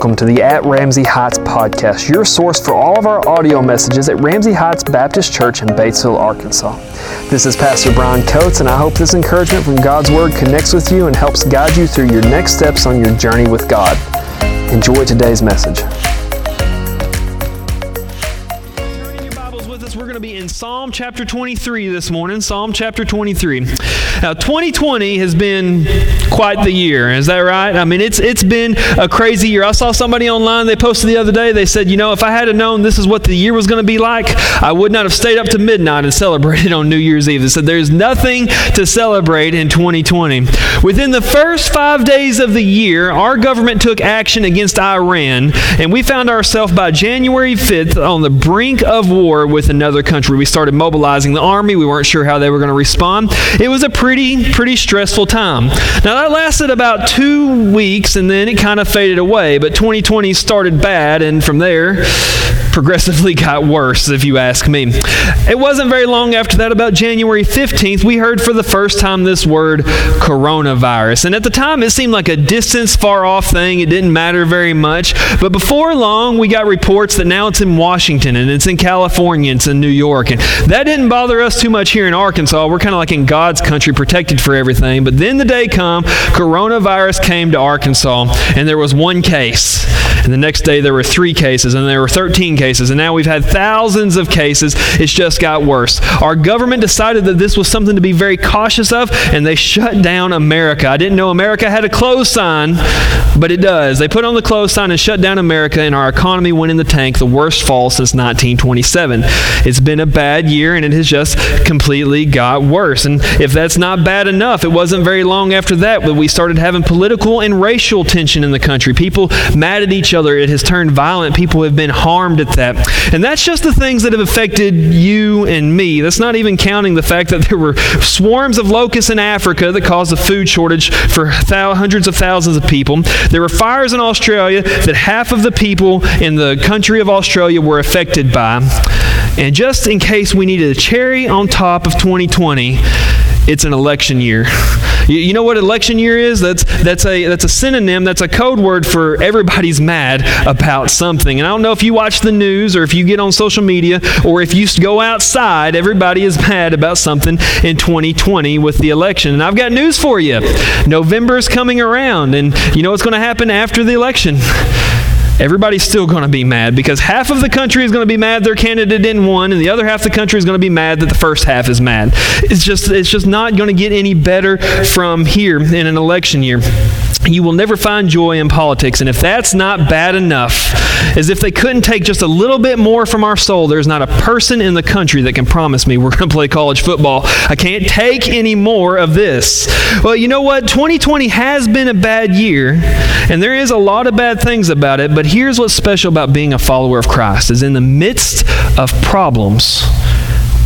welcome to the At Ramsey Heights podcast, your source for all of our audio messages at Ramsey Heights Baptist Church in Batesville, Arkansas. This is Pastor Brian Coates, and I hope this encouragement from God's Word connects with you and helps guide you through your next steps on your journey with God. Enjoy today's message. Turning your Bibles with us, We're going to be in Psalm chapter 23 this morning. Psalm chapter 23. Now, 2020 has been quite the year. Is that right? I mean, it's it's been a crazy year. I saw somebody online. They posted the other day. They said, you know, if I had known this is what the year was going to be like, I would not have stayed up to midnight and celebrated on New Year's Eve. They said there's nothing to celebrate in 2020. Within the first five days of the year, our government took action against Iran, and we found ourselves by January 5th on the brink of war with another country. We started mobilizing the army. We weren't sure how they were going to respond. It was a pretty, pretty stressful time. Now, that lasted about two weeks, and then it kind of faded away, but 2020 started bad, and from there, progressively got worse, if you ask me. It wasn't very long after that, about January 15th, we heard for the first time this word coronavirus. And at the time, it seemed like a distance, far off thing. It didn't matter very much. But before long, we got reports that now it's in Washington and it's in California, it's in New York. And that didn't bother us too much here in Arkansas. We're kind of like in God's country, protected for everything. But then the day come, coronavirus came to Arkansas, and there was one case. And the next day, there were three cases, and there were 13 cases, and now we've had thousands of cases. It's just got worse. Our government decided that this was something to be very cautious of, and they shut down America. I didn't know America had a close sign, but it does. They put on the close sign and shut down America, and our economy went in the tank, the worst fall since 1927. It's been a bad year, and it has just completely got worse. And if that's not bad enough, it wasn't very long after that that we started having political and racial tension in the country. People mad at each other. It has turned violent. People have been harmed at that. And that's just the things that have affected you and me. That's not even counting the fact that there were swarms of locusts in Africa that caused a food shortage for hundreds of thousands of people. There were fires in Australia that half of the people in the country of Australia were affected by. And just in case we needed a cherry on top of 2020, it's an election year. You, know what election year is? That's that's a that's a synonym. That's a code word for everybody's mad about something. And I don't know if you watch the news or if you get on social media or if you go outside. Everybody is mad about something in 2020 with the election. And I've got news for you. November is coming around, and you know what's going to happen after the election? everybody's still going to be mad because half of the country is going to be mad their candidate didn't win, and the other half of the country is going to be mad that the first half is mad. It's just it's just not going to get any better from here in an election year. You will never find joy in politics. And if that's not bad enough, as if they couldn't take just a little bit more from our soul, there's not a person in the country that can promise me we're going to play college football. I can't take any more of this. Well, you know what? 2020 has been a bad year, and there is a lot of bad things about it, but here's what's special about being a follower of Christ is in the midst of problems,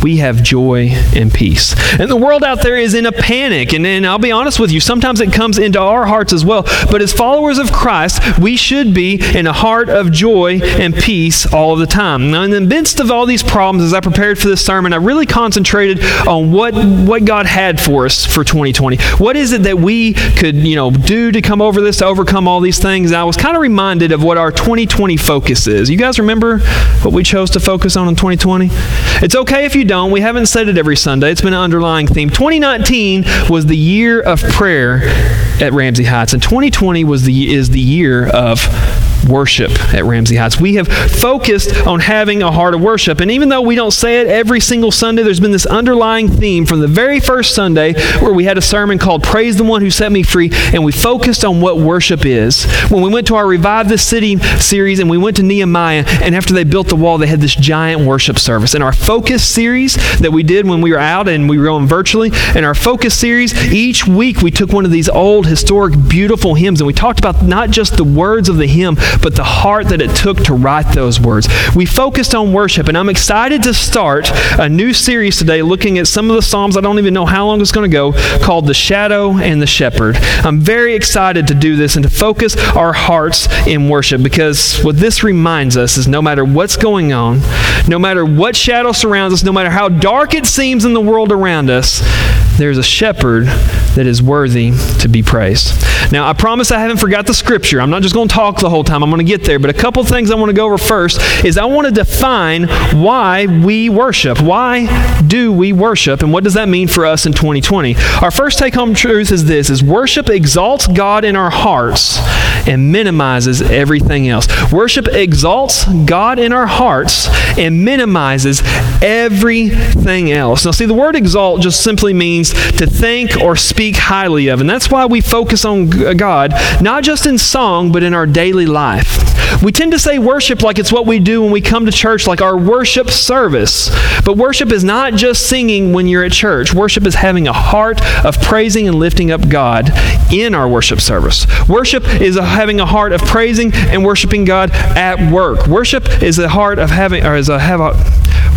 we have joy and peace. And the world out there is in a panic. And, and I'll be honest with you, sometimes it comes into our hearts as well. But as followers of Christ, we should be in a heart of joy and peace all the time. Now, in the midst of all these problems, as I prepared for this sermon, I really concentrated on what, what God had for us for 2020. What is it that we could, you know, do to come over this, to overcome all these things? And I was kind of reminded of what our 2020 focus is. You guys remember what we chose to focus on in 2020? It's okay if you don't don't, we haven't said it every Sunday. It's been an underlying theme. 2019 was the year of prayer at Ramsey Heights, and 2020 was the is the year of worship at Ramsey Heights. We have focused on having a heart of worship. And even though we don't say it every single Sunday, there's been this underlying theme from the very first Sunday where we had a sermon called Praise the One Who Set Me Free, and we focused on what worship is. When we went to our Revive the City series and we went to Nehemiah, and after they built the wall, they had this giant worship service. And our Focus series that we did when we were out and we were going virtually, and our Focus series, each week we took one of these old, historic, beautiful hymns and we talked about not just the words of the hymn, but the heart that it took to write those words. We focused on worship, and I'm excited to start a new series today looking at some of the Psalms. I don't even know how long it's going to go, called The Shadow and the Shepherd. I'm very excited to do this and to focus our hearts in worship because what this reminds us is no matter what's going on, no matter what shadow surrounds us, no matter how dark it seems in the world around us, there's a shepherd that is worthy to be praised. Now, I promise I haven't forgot the scripture. I'm not just going to talk the whole time. I'm going to get there. But a couple things I want to go over first is I want to define why we worship. Why do we worship? And what does that mean for us in 2020? Our first take home truth is this is worship exalts God in our hearts and minimizes everything else. Worship exalts God in our hearts and minimizes everything else. Now, see, the word exalt just simply means to think or speak highly of. And that's why we focus on uh, God, not just in song, but in our daily life. We tend to say worship like it's what we do when we come to church, like our worship service. But worship is not just singing when you're at church. Worship is having a heart of praising and lifting up God in our worship service. Worship is a, having a heart of praising and worshiping God at work. Worship is a heart of having, or is a have a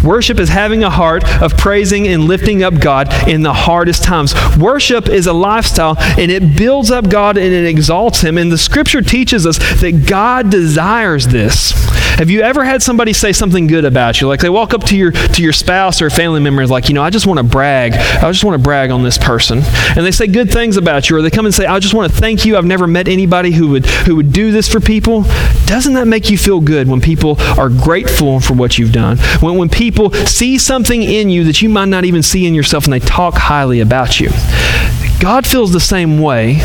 Worship is having a heart of praising and lifting up God in the hardest times. Worship is a lifestyle and it builds up God and it exalts Him. And the scripture teaches us that God desires this. Have you ever had somebody say something good about you? Like they walk up to your to your spouse or family member and like, you know, I just want to brag. I just want to brag on this person. And they say good things about you, or they come and say, I just want to thank you. I've never met anybody who would who would do this for people. Doesn't that make you feel good when people are grateful for what you've done? When when people people see something in you that you might not even see in yourself and they talk highly about you. God feels the same way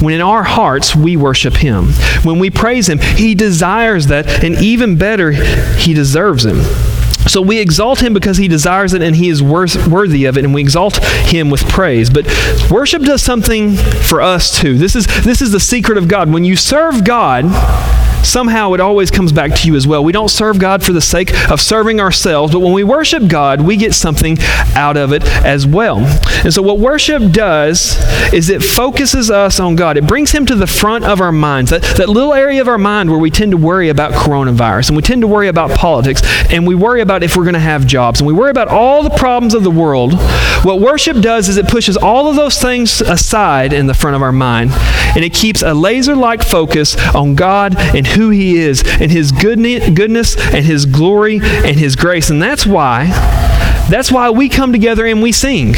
when in our hearts we worship Him. When we praise Him, He desires that, and even better, He deserves Him. So we exalt him because he desires it and he is worth, worthy of it, and we exalt him with praise. But worship does something for us too. This is, this is the secret of God. When you serve God, somehow it always comes back to you as well. We don't serve God for the sake of serving ourselves, but when we worship God, we get something out of it as well. And so, what worship does is it focuses us on God. It brings Him to the front of our minds, that, that little area of our mind where we tend to worry about coronavirus, and we tend to worry about politics, and we worry about if we're going to have jobs, and we worry about all the problems of the world. What worship does is it pushes all of those things aside in the front of our mind, and it keeps a laser like focus on God and who He is and His goodness and His glory and His grace. And that's why, that's why we come together and we sing.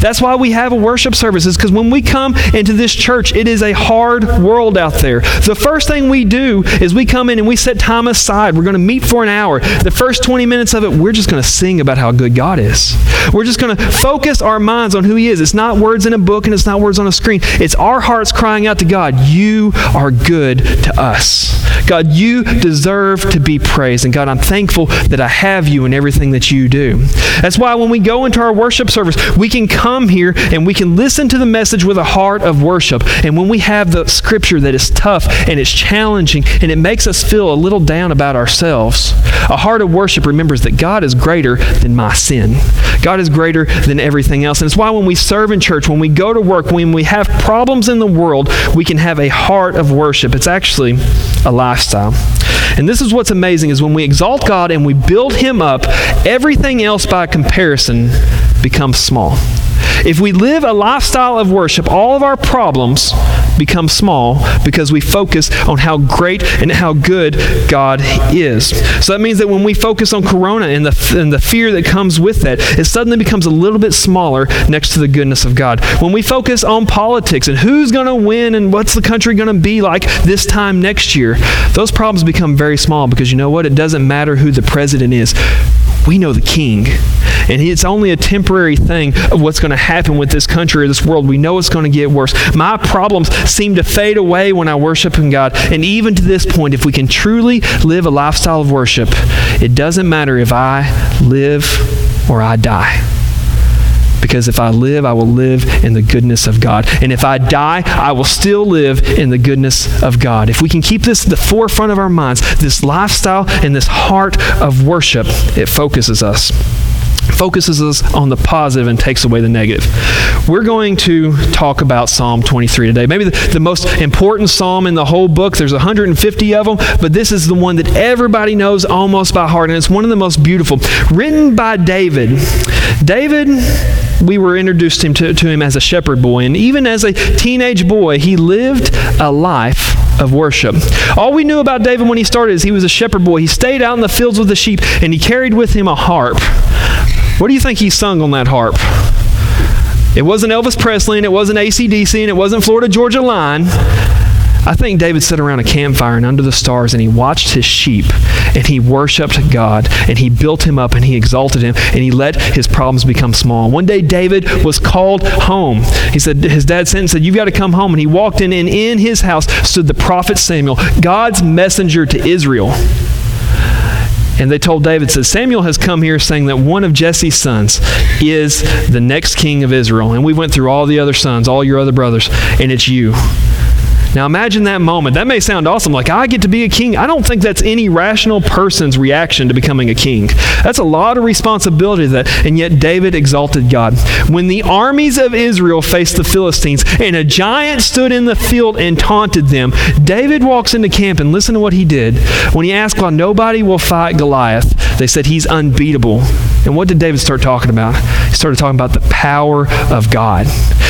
That's why we have a worship services because when we come into this church, it is a hard world out there. The first thing we do is we come in and we set time aside. We're going to meet for an hour. The first 20 minutes of it, we're just going to sing about how good God is. We're just going to focus our minds on who He is. It's not words in a book and it's not words on a screen. It's our hearts crying out to God, You are good to us. God, you deserve to be praised. And God, I'm thankful that I have you in everything that you do. That's why when we go into our worship service, we can come here and we can listen to the message with a heart of worship. And when we have the scripture that is tough and it's challenging and it makes us feel a little down about ourselves, a heart of worship remembers that God is greater than my sin. God is greater than everything else. And it's why when we serve in church, when we go to work, when we have problems in the world, we can have a heart of worship. It's actually a lifestyle. And this is what's amazing is when we exalt God and we build him up, everything else by comparison becomes small. If we live a lifestyle of worship, all of our problems become small because we focus on how great and how good God is. So that means that when we focus on Corona and the, and the fear that comes with that, it suddenly becomes a little bit smaller next to the goodness of God. When we focus on politics and who's going to win and what's the country going to be like this time next year, those problems become very small because you know what? It doesn't matter who the president is. We know the king. And it's only a temporary thing of what's going to happen with this country or this world. We know it's going to get worse. My problems seem to fade away when I worship in God. And even to this point, if we can truly live a lifestyle of worship, it doesn't matter if I live or I die. Because if I live, I will live in the goodness of God. And if I die, I will still live in the goodness of God. If we can keep this the forefront of our minds, this lifestyle and this heart of worship, it focuses us focuses us on the positive and takes away the negative. We're going to talk about Psalm 23 today. Maybe the, the, most important psalm in the whole book. There's 150 of them, but this is the one that everybody knows almost by heart, and it's one of the most beautiful. Written by David. David we were introduced him to, to him as a shepherd boy, and even as a teenage boy, he lived a life of worship. All we knew about David when he started is he was a shepherd boy. He stayed out in the fields with the sheep, and he carried with him a harp. What do you think he sung on that harp? It wasn't Elvis Presley, and it wasn't ACDC, and it wasn't Florida Georgia Line. I think David sat around a campfire and under the stars and he watched his sheep and he worshiped God and he built him up and he exalted him and he let his problems become small. One day David was called home. He said his dad sent and said, You've got to come home. And he walked in and in his house stood the prophet Samuel, God's messenger to Israel. And they told David, said, Samuel has come here saying that one of Jesse's sons is the next king of Israel. And we went through all the other sons, all your other brothers, and it's you. Now imagine that moment. That may sound awesome, like I get to be a king. I don't think that's any rational person's reaction to becoming a king. That's a lot of responsibility that, and yet David exalted God. When the armies of Israel faced the Philistines and a giant stood in the field and taunted them, David walks into camp and listen to what he did. When he asked why nobody will fight Goliath, they said he's unbeatable. And what did David start talking about? He started talking about the power of God.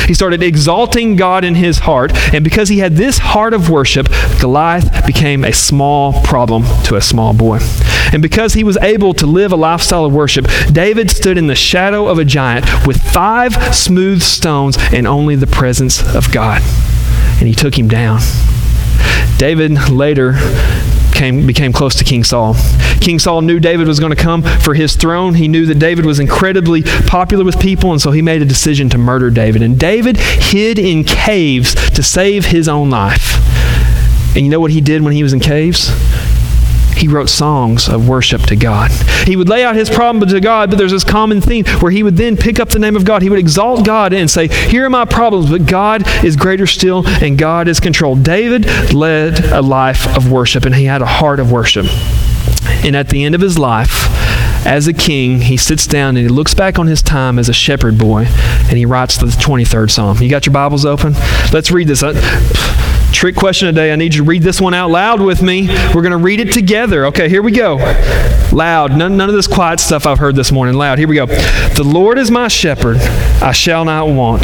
He started exalting God in his heart, and because he had this heart of worship, Goliath became a small problem to a small boy. And because he was able to live a lifestyle of worship, David stood in the shadow of a giant with five smooth stones and only the presence of God. And he took him down. David later came, became close to King Saul. King Saul knew David was going to come for his throne. He knew that David was incredibly popular with people, and so he made a decision to murder David. And David hid in caves to save his own life. And you know what he did when he was in caves? He wrote songs of worship to God. He would lay out his problem to God, but there's this common theme where he would then pick up the name of God. He would exalt God and say, Here are my problems, but God is greater still and God is controlled. David led a life of worship and he had a heart of worship. And at the end of his life, as a king, he sits down and he looks back on his time as a shepherd boy and he writes the 23rd Psalm. You got your Bibles open? Let's read this. Uh, Trick question today. I need you to read this one out loud with me. We're going to read it together. Okay, here we go. Loud. None, none of this quiet stuff I've heard this morning. Loud. Here we go. The Lord is my shepherd. I shall not want.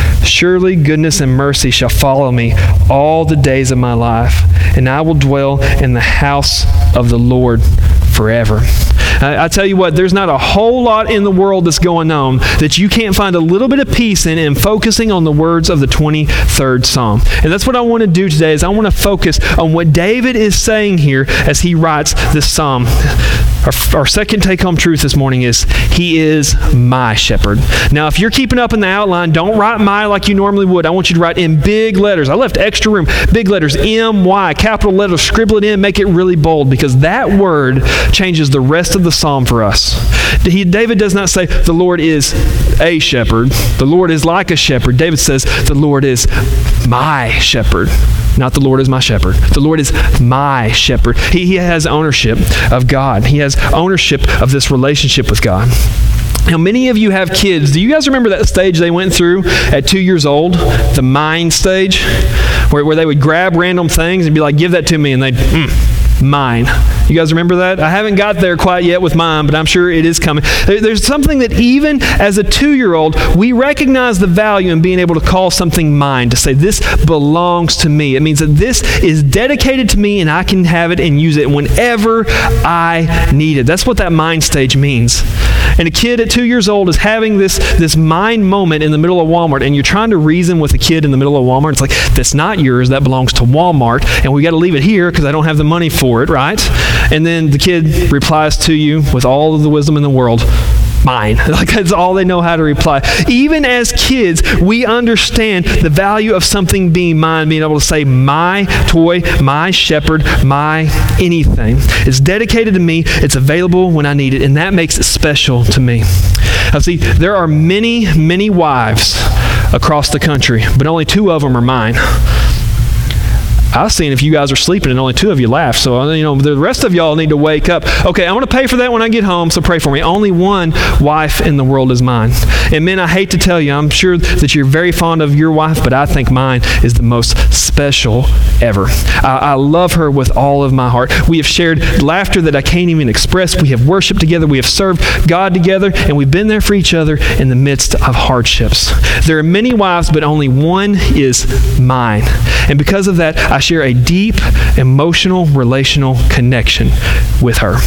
Surely goodness and mercy shall follow me all the days of my life, and I will dwell in the house of the Lord forever. I, tell you what, there's not a whole lot in the world that's going on that you can't find a little bit of peace in in focusing on the words of the 23rd Psalm. And that's what I want to do today is I want to focus on what David is saying here as he writes this psalm. Our, our second take home truth this morning is He is my shepherd. Now, if you're keeping up in the outline, don't write my like you normally would. I want you to write in big letters. I left extra room. Big letters, M Y, capital letters, scribble it in, make it really bold because that word changes the rest of the psalm for us. He, David does not say, The Lord is a shepherd. The Lord is like a shepherd. David says, The Lord is my shepherd. Not the Lord is my shepherd. The Lord is my shepherd. He, he has ownership of God, He has ownership of this relationship with God. Now, many of you have kids. Do you guys remember that stage they went through at two years old? The mind stage? Where, where they would grab random things and be like, give that to me. And they'd, mm, mine. You guys remember that? I haven't got there quite yet with mine, but I'm sure it is coming. There's something that even as a two year old, we recognize the value in being able to call something mine, to say, this belongs to me. It means that this is dedicated to me and I can have it and use it whenever I need it. That's what that mind stage means. And a kid at two years old is having this, this mind moment in the middle of Walmart, and you're trying to reason with a kid in the middle of Walmart. It's like, that's not yours, that belongs to Walmart, and we got to leave it here because I don't have the money for for it, right? And then the kid replies to you with all of the wisdom in the world mine. Like that's all they know how to reply. Even as kids, we understand the value of something being mine, being able to say my toy, my shepherd, my anything. It's dedicated to me, it's available when I need it, and that makes it special to me. Now, see, there are many, many wives across the country, but only two of them are mine. I was seeing if you guys are sleeping and only two of you laughed. So, uh, you know, the rest of y'all need to wake up. Okay, I'm going to pay for that when I get home, so pray for me. Only one wife in the world is mine. And men, I hate to tell you, I'm sure that you're very fond of your wife, but I think mine is the most special ever. I, I love her with all of my heart. We have shared laughter that I can't even express. We have worshiped together. We have served God together, and we've been there for each other in the midst of hardships. There are many wives, but only one is mine. And because of that, I share a deep emotional relational connection with her.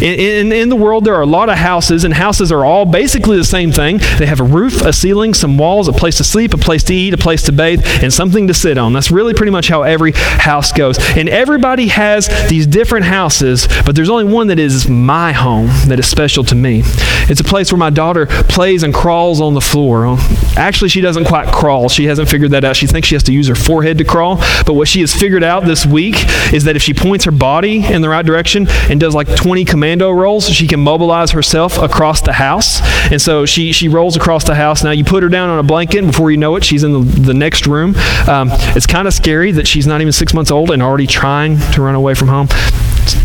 In, in, in, the world, there are a lot of houses, and houses are all basically the same thing. They have a roof, a ceiling, some walls, a place to sleep, a place to eat, a place to bathe, and something to sit on. That's really pretty much how every house goes. And everybody has these different houses, but there's only one that is my home that is special to me. It's a place where my daughter plays and crawls on the floor. Actually, she doesn't quite crawl. She hasn't figured that out. She thinks she has to use her forehead to crawl. But what she has figured out this week is that if she points her body in the right direction and does like 20 commando rolls, she can mobilize herself across the house. And so she, she rolls across the house. Now you put her down on a blanket, before you know it, she's in the, the next room. Um, it's kind of scary that she's not even six months old and already trying to run away from home.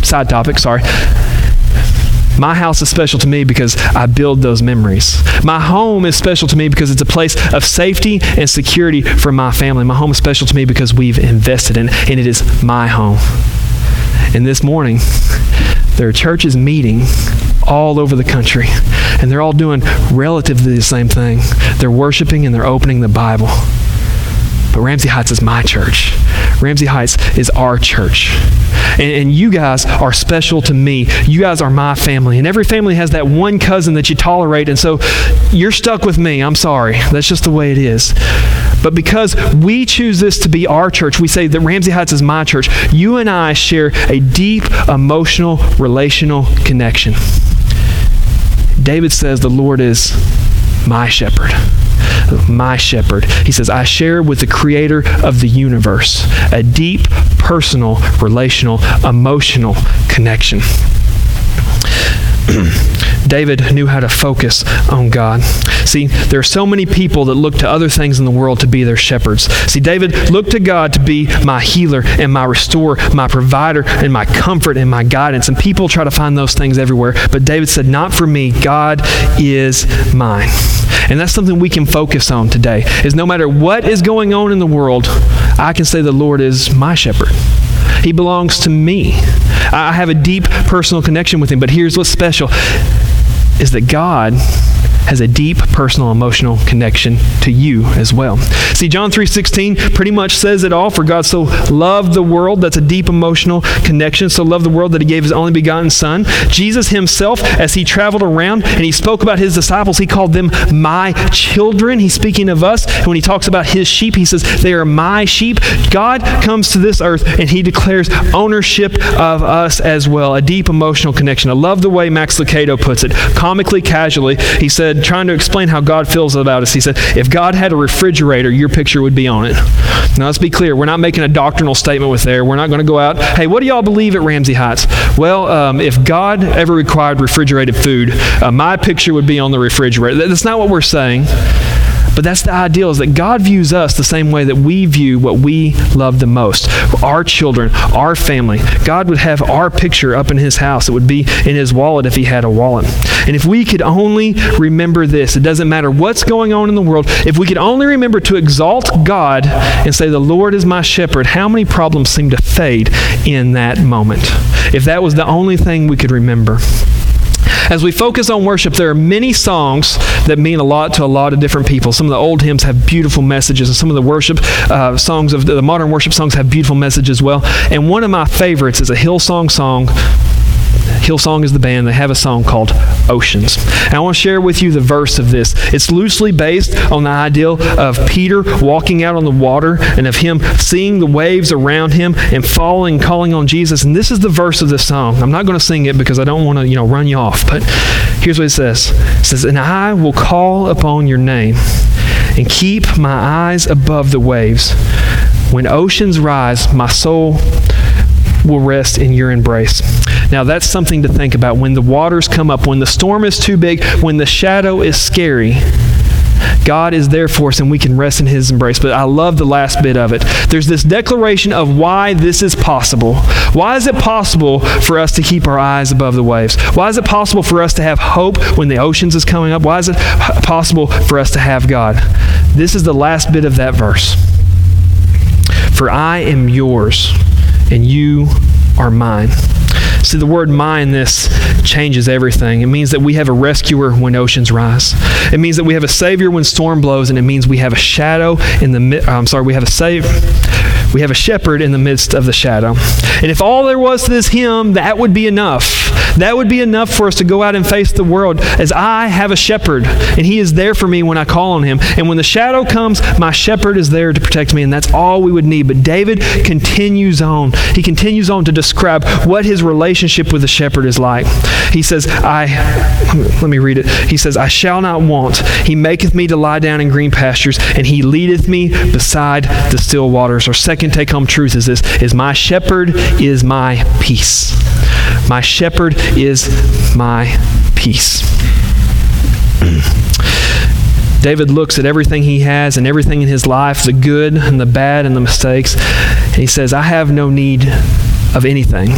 Side topic, sorry. My house is special to me because I build those memories. My home is special to me because it's a place of safety and security for my family. My home is special to me because we've invested in, it, and it is my home. And this morning, there are churches meeting all over the country, and they're all doing relatively the same thing. They're worshiping and they're opening the Bible. But Ramsey Heights is my church. Ramsey Heights is our church. And, and, you guys are special to me. You guys are my family. And every family has that one cousin that you tolerate. And so you're stuck with me. I'm sorry. That's just the way it is. But because we choose this to be our church, we say that Ramsey Heights is my church. You and I share a deep emotional, relational connection. David says, The Lord is my shepherd my shepherd. He says, I share with the creator of the universe a deep, personal, relational, emotional connection. David knew how to focus on God. See, there are so many people that look to other things in the world to be their shepherds. See, David looked to God to be my healer and my restorer, my provider and my comfort and my guidance. And people try to find those things everywhere. But David said, Not for me. God is mine. And that's something we can focus on today. Is no matter what is going on in the world, I can say the Lord is my shepherd. He belongs to me. I have a deep personal connection with him. But here's what's special is that God has a deep personal emotional connection to you as well. See John 3:16 pretty much says it all for God so loved the world that's a deep emotional connection so loved the world that he gave his only begotten son. Jesus himself as he traveled around and he spoke about his disciples he called them my children. He's speaking of us and when he talks about his sheep he says they are my sheep. God comes to this earth and he declares ownership of us as well, a deep emotional connection. I love the way Max Lucado puts it. Comically casually, he said trying to explain how God feels about us. He said, if God had a refrigerator, your picture would be on it. Now, let's be clear. We're not making a doctrinal statement with there. We're not going to go out, hey, what do y'all believe at Ramsey Heights? Well, um, if God ever required refrigerated food, uh, my picture would be on the refrigerator. That's not what we're saying. But that's the ideal is that God views us the same way that we view what we love the most. Our children, our family. God would have our picture up in his house. It would be in his wallet if he had a wallet. And if we could only remember this, it doesn't matter what's going on in the world, if we could only remember to exalt God and say, The Lord is my shepherd, how many problems seem to fade in that moment? If that was the only thing we could remember. As we focus on worship, there are many songs that mean a lot to a lot of different people. Some of the old hymns have beautiful messages, and some of the worship uh, songs of the, modern worship songs have beautiful messages as well. And one of my favorites is a Hillsong song Hillsong is the band. They have a song called Oceans. And I want to share with you the verse of this. It's loosely based on the ideal of Peter walking out on the water and of him seeing the waves around him and falling, calling on Jesus. And this is the verse of this song. I'm not going to sing it because I don't want to, you know, run you off. But here's what it says. It says, And I will call upon your name and keep my eyes above the waves. When oceans rise, my soul will rest in your embrace. Now, that's something to think about. When the waters come up, when the storm is too big, when the shadow is scary, God is there for us and we can rest in His embrace. But I love the last bit of it. There's this declaration of why this is possible. Why is it possible for us to keep our eyes above the waves? Why is it possible for us to have hope when the oceans is coming up? Why is it possible for us to have God? This is the last bit of that verse. For I am yours, and you are mine. See, the word mine, this changes everything. It means that we have a rescuer when oceans rise. It means that we have a savior when storm blows, and it means we have a shadow in the, I'm sorry, we have a savior we have a shepherd in the midst of the shadow. And if all there was to this hymn, that would be enough. That would be enough for us to go out and face the world as I have a shepherd, and he is there for me when I call on him. And when the shadow comes, my shepherd is there to protect me, and that's all we would need. But David continues on. He continues on to describe what his relationship with the shepherd is like. He says, I, let me read it. He says, I shall not want. He maketh me to lie down in green pastures, and he leadeth me beside the still waters. Or second take home truth is this, is my shepherd is my peace. My shepherd is my peace. David looks at everything he has and everything in his life, the good and the bad and the mistakes, and he says, I have no need of anything.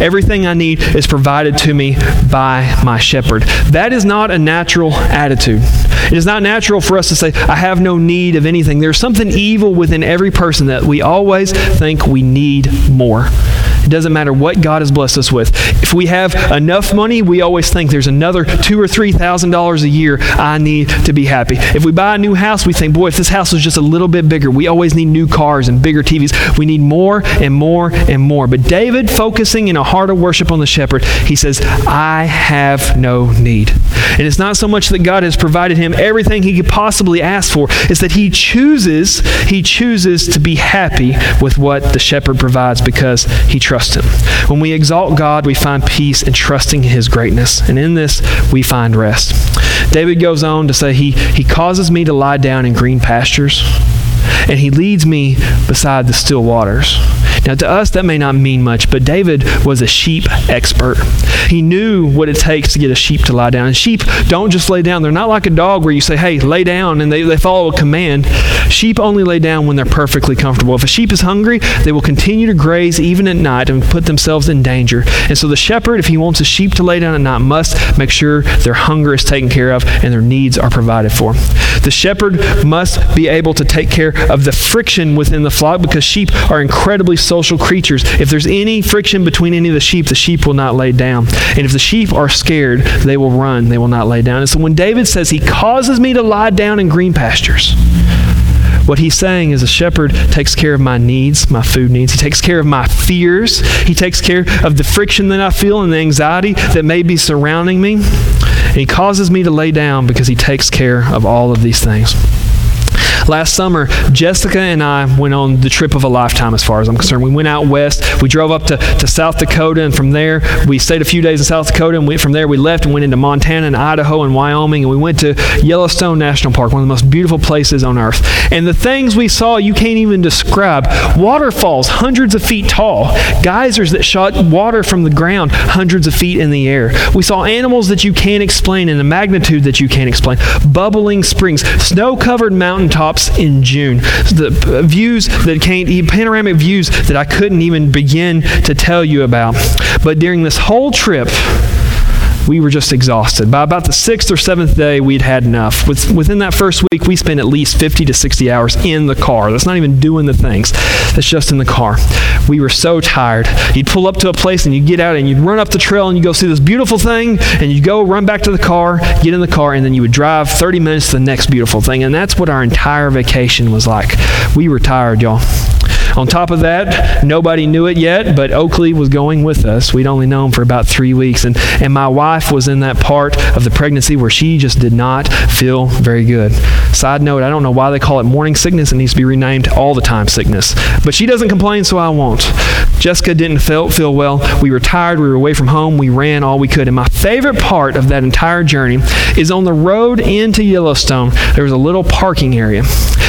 Everything I need is provided to me by my shepherd. That is not a natural attitude. It is not natural for us to say, I have no need of anything. There's something evil within every person that we always think we need more. It doesn't matter what God has blessed us with. If we have enough money, we always think there's another two or three thousand dollars a year I need to be happy. If we buy a new house, we think, boy, if this house was just a little bit bigger, we always need new cars and bigger TVs. We need more and more and more. But David, focusing in a heart of worship on the shepherd, he says, I have no need. And it's not so much that God has provided him everything he could possibly ask for, it's that he chooses, he chooses to be happy with what the shepherd provides because he trusts trust Him. When we exalt God, we find peace in trusting His greatness. And in this, we find rest. David goes on to say, He, he causes me to lie down in green pastures, and He leads me beside the still waters. Now, to us, that may not mean much, but David was a sheep expert. He knew what it takes to get a sheep to lie down. And sheep don't just lay down. They're not like a dog where you say, hey, lay down, and they, they follow a command. Sheep only lay down when they're perfectly comfortable. If a sheep is hungry, they will continue to graze even at night and put themselves in danger. And so the shepherd, if he wants a sheep to lay down at night, must make sure their hunger is taken care of and their needs are provided for. The shepherd must be able to take care of the friction within the flock because sheep are incredibly social creatures. If there's any friction between any of the sheep, the sheep will not lay down. And if the sheep are scared, they will run, they will not lay down. And so when David says, He causes me to lie down in green pastures, what he's saying is a shepherd takes care of my needs, my food needs. He takes care of my fears. He takes care of the friction that I feel and the anxiety that may be surrounding me. And he causes me to lay down because he takes care of all of these things. Last summer, Jessica and I went on the trip of a lifetime, as far as I'm concerned. We went out west. We drove up to, to South Dakota, and from there, we stayed a few days in South Dakota, and we, from there, we left and went into Montana and Idaho and Wyoming, and we went to Yellowstone National Park, one of the most beautiful places on earth. And the things we saw, you can't even describe. Waterfalls, hundreds of feet tall, geysers that shot water from the ground, hundreds of feet in the air. We saw animals that you can't explain in the magnitude that you can't explain, bubbling springs, snow covered mountaintops in June. The views that can't, panoramic views that I couldn't even begin to tell you about. But during this whole trip, we were just exhausted. By about the sixth or seventh day, we'd had enough. With, within that first week, we spent at least 50 to 60 hours in the car. That's not even doing the things, that's just in the car. We were so tired. You'd pull up to a place and you'd get out and you'd run up the trail and you go see this beautiful thing and you'd go run back to the car, get in the car, and then you would drive 30 minutes to the next beautiful thing. And that's what our entire vacation was like. We were tired, y'all. On top of that, nobody knew it yet, but Oakley was going with us. We'd only known for about three weeks. And, and my wife was in that part of the pregnancy where she just did not feel very good. Side note, I don't know why they call it morning sickness. It needs to be renamed all the time sickness. But she doesn't complain, so I won't. Jessica didn't feel, feel well. We were tired. We were away from home. We ran all we could. And my favorite part of that entire journey is on the road into Yellowstone, there was a little parking area.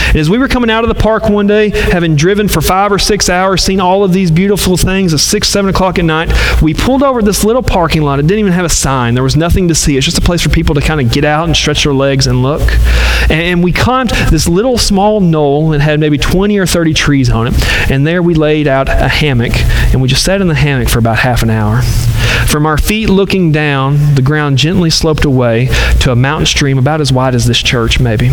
And as we were coming out of the park one day, having driven for five or six hours, seen all of these beautiful things at six, seven o'clock at night, we pulled over this little parking lot. It didn't even have a sign. There was nothing to see. It's just a place for people to kind of get out and stretch their legs and look. And we climbed this little small knoll and had maybe 20 or 30 trees on it. And there we laid out a hammock and we just sat in the hammock for about half an hour. From our feet looking down, the ground gently sloped away to a mountain stream about as wide as this church, maybe.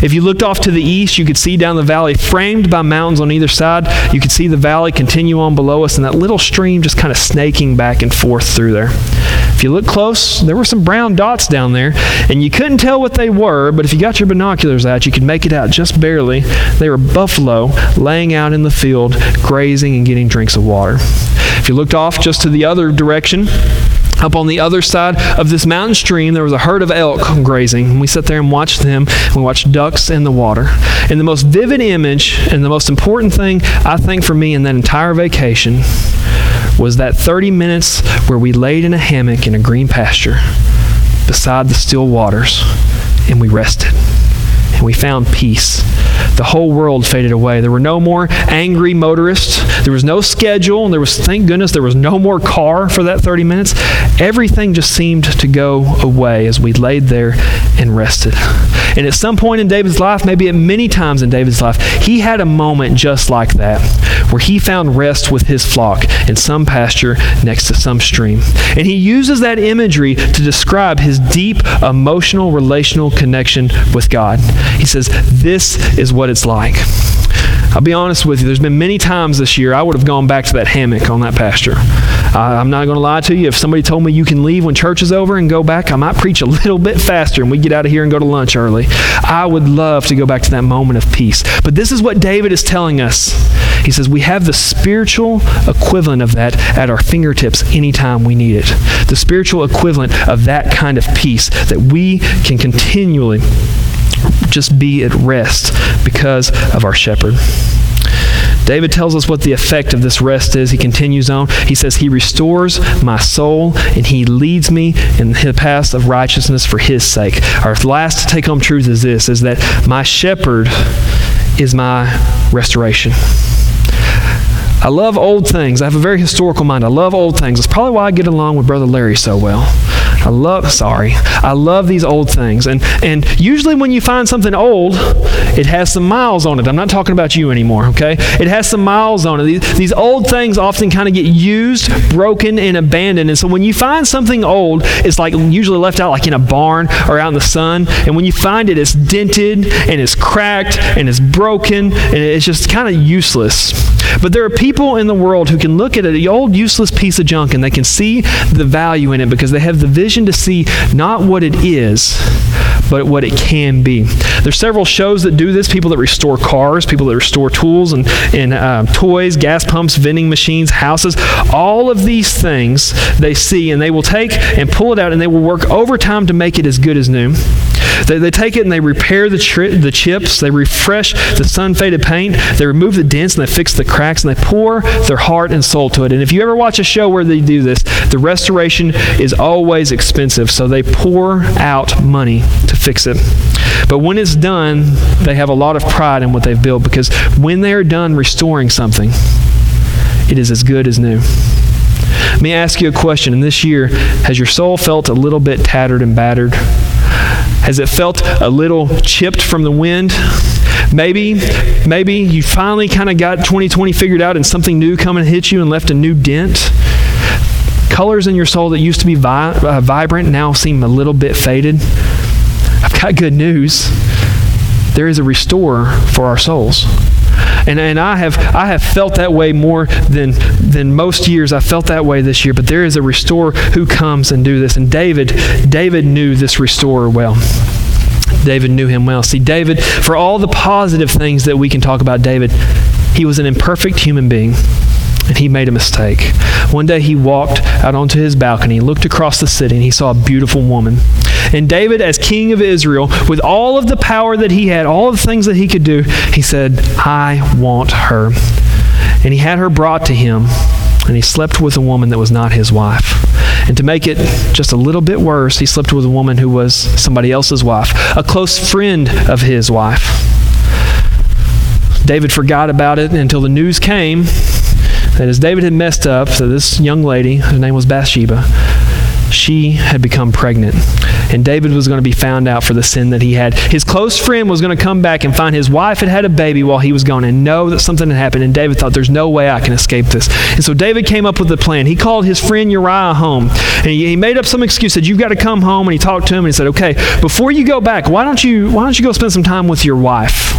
If you looked off to the east, you could see down the valley, framed by mountains on either side. You could see the valley continue on below us and that little stream just kind of snaking back and forth through there. If you look close, there were some brown dots down there, and you couldn't tell what they were, but if you got your binoculars out, you could make it out just barely. They were buffalo laying out in the field, grazing and getting drinks of water. If you looked off just to the other direction, up on the other side of this mountain stream, there was a herd of elk grazing. We sat there and watched them. We watched ducks in the water. And the most vivid image and the most important thing, I think, for me in that entire vacation was that 30 minutes where we laid in a hammock in a green pasture beside the still waters and we rested and we found peace. The whole world faded away. There were no more angry motorists. There was no schedule. And there was, thank goodness, there was no more car for that 30 minutes. Everything just seemed to go away as we laid there and rested. And at some point in David's life, maybe at many times in David's life, he had a moment just like that where he found rest with his flock in some pasture next to some stream. And he uses that imagery to describe his deep emotional relational connection with God. He says, This is what it's like. I'll be honest with you, there's been many times this year I would have gone back to that hammock on that pasture. Uh, I'm not going to lie to you. If somebody told me you can leave when church is over and go back, I might preach a little bit faster and we get out of here and go to lunch early. I would love to go back to that moment of peace. But this is what David is telling us. He says, We have the spiritual equivalent of that at our fingertips anytime we need it. The spiritual equivalent of that kind of peace that we can continually just be at rest because of our shepherd. David tells us what the effect of this rest is. He continues on. He says, He restores my soul and He leads me in the path of righteousness for His sake. Our last take home truth is this is that my shepherd is my restoration. I love old things. I have a very historical mind. I love old things. It's probably why I get along with Brother Larry so well. I love sorry. I love these old things. And and usually when you find something old, it has some miles on it. I'm not talking about you anymore, okay? It has some miles on it. These, these old things often kind of get used, broken, and abandoned. And so when you find something old, it's like usually left out like in a barn or out in the sun. And when you find it, it's dented and it's cracked and it's broken and it's just kind of useless. But there are people in the world who can look at an old useless piece of junk and they can see the value in it because they have the vision to see not what it is, but what it can be. There's several shows that do this. People that restore cars, people that restore tools and, and uh, toys, gas pumps, vending machines, houses. All of these things they see, and they will take and pull it out, and they will work overtime to make it as good as new. They, they take it and they repair the, tri- the chips, they refresh the sun faded paint, they remove the dents and they fix the cracks, and they pour their heart and soul to it. And if you ever watch a show where they do this, the restoration is always expensive, so they pour out money to fix it. But when it's done, they have a lot of pride in what they've built because when they are done restoring something, it is as good as new. Let me ask you a question. In this year, has your soul felt a little bit tattered and battered? Has it felt a little chipped from the wind? Maybe, maybe you finally kind of got 2020 figured out and something new come and hit you and left a new dent. Colors in your soul that used to be vi- uh, vibrant now seem a little bit faded. I've got good news. There is a restorer for our souls. And, and I have I have felt that way more than than most years. I felt that way this year. But there is a restorer who comes and do this. And David David knew this restorer well. David knew him well. See, David, for all the positive things that we can talk about David, he was an imperfect human being and he made a mistake. One day he walked out onto his balcony, looked across the city, and he saw a beautiful woman. And David, as king of Israel, with all of the power that he had, all of the things that he could do, he said, I want her. And he had her brought to him, and he slept with a woman that was not his wife. And to make it just a little bit worse, he slept with a woman who was somebody else's wife, a close friend of his wife. David forgot about it until the news came that as David had messed up, so this young lady, her name was Bathsheba, she had become pregnant. and David was going to be found out for the sin that he had. His close friend was going to come back and find his wife had had a baby while he was gone and know that something had happened. And David thought, there's no way I can escape this. And so David came up with a plan. He called his friend Uriah home, and he, made up some excuse, said, you've got to come home. And he talked to him, and he said, okay, before you go back, why don't you, why don't you go spend some time with your wife?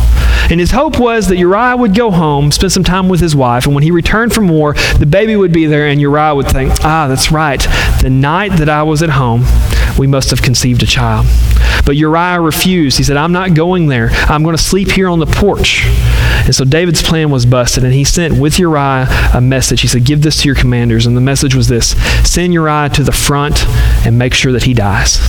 And his hope was that Uriah would go home, spend some time with his wife, and when he returned from war, the baby would be there, and Uriah would think, ah, that's right. The night that I was at home, we must have conceived a child. But Uriah refused. He said, I'm not going there. I'm going to sleep here on the porch. And so David's plan was busted, and he sent with Uriah a message. He said, Give this to your commanders. And the message was this Send Uriah to the front and make sure that he dies.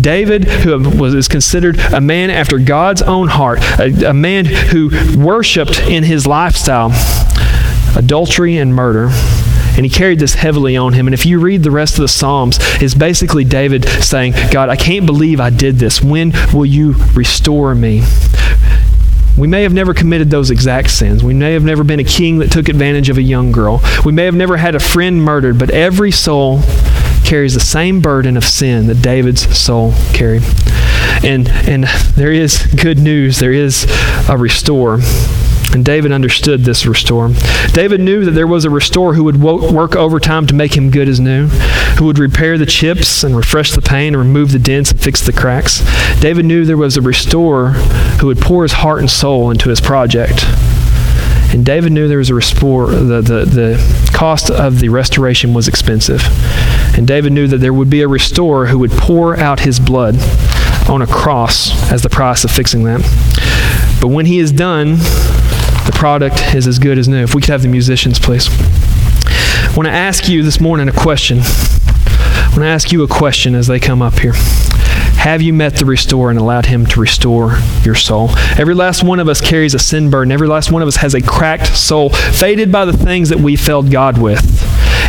David, who was is considered a man after God's own heart, a, a man who worshiped in his lifestyle adultery and murder, and he carried this heavily on him. And if you read the rest of the Psalms, it's basically David saying, God, I can't believe I did this. When will you restore me? We may have never committed those exact sins. We may have never been a king that took advantage of a young girl. We may have never had a friend murdered, but every soul carries the same burden of sin that David's soul carried. And, and there is good news. There is a restore. And David understood this restore. David knew that there was a restorer who would work overtime to make him good as new, who would repair the chips and refresh the pain and remove the dents and fix the cracks. David knew there was a restorer who would pour his heart and soul into his project. And David knew there was a restore, the, the, the cost of the restoration was expensive. And David knew that there would be a restorer who would pour out his blood on a cross as the price of fixing that. But when he is done, the product is as good as new. If we could have the musicians, please. I want to ask you this morning a question. I want to ask you a question as they come up here. Have you met the restorer and allowed him to restore your soul? Every last one of us carries a sin burden. Every last one of us has a cracked soul, faded by the things that we failed God with.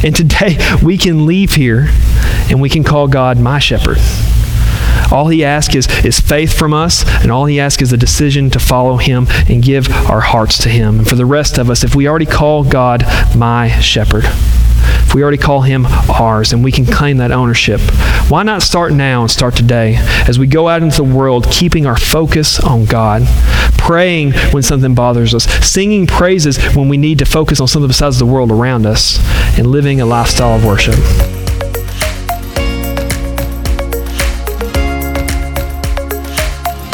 And today we can leave here and we can call God my shepherd. All he asks is, is faith from us, and all he asks is a decision to follow him and give our hearts to him. And for the rest of us, if we already call God my shepherd, if we already call him ours and we can claim that ownership, why not start now and start today as we go out into the world keeping our focus on God, praying when something bothers us, singing praises when we need to focus on something besides the world around us, and living a lifestyle of worship?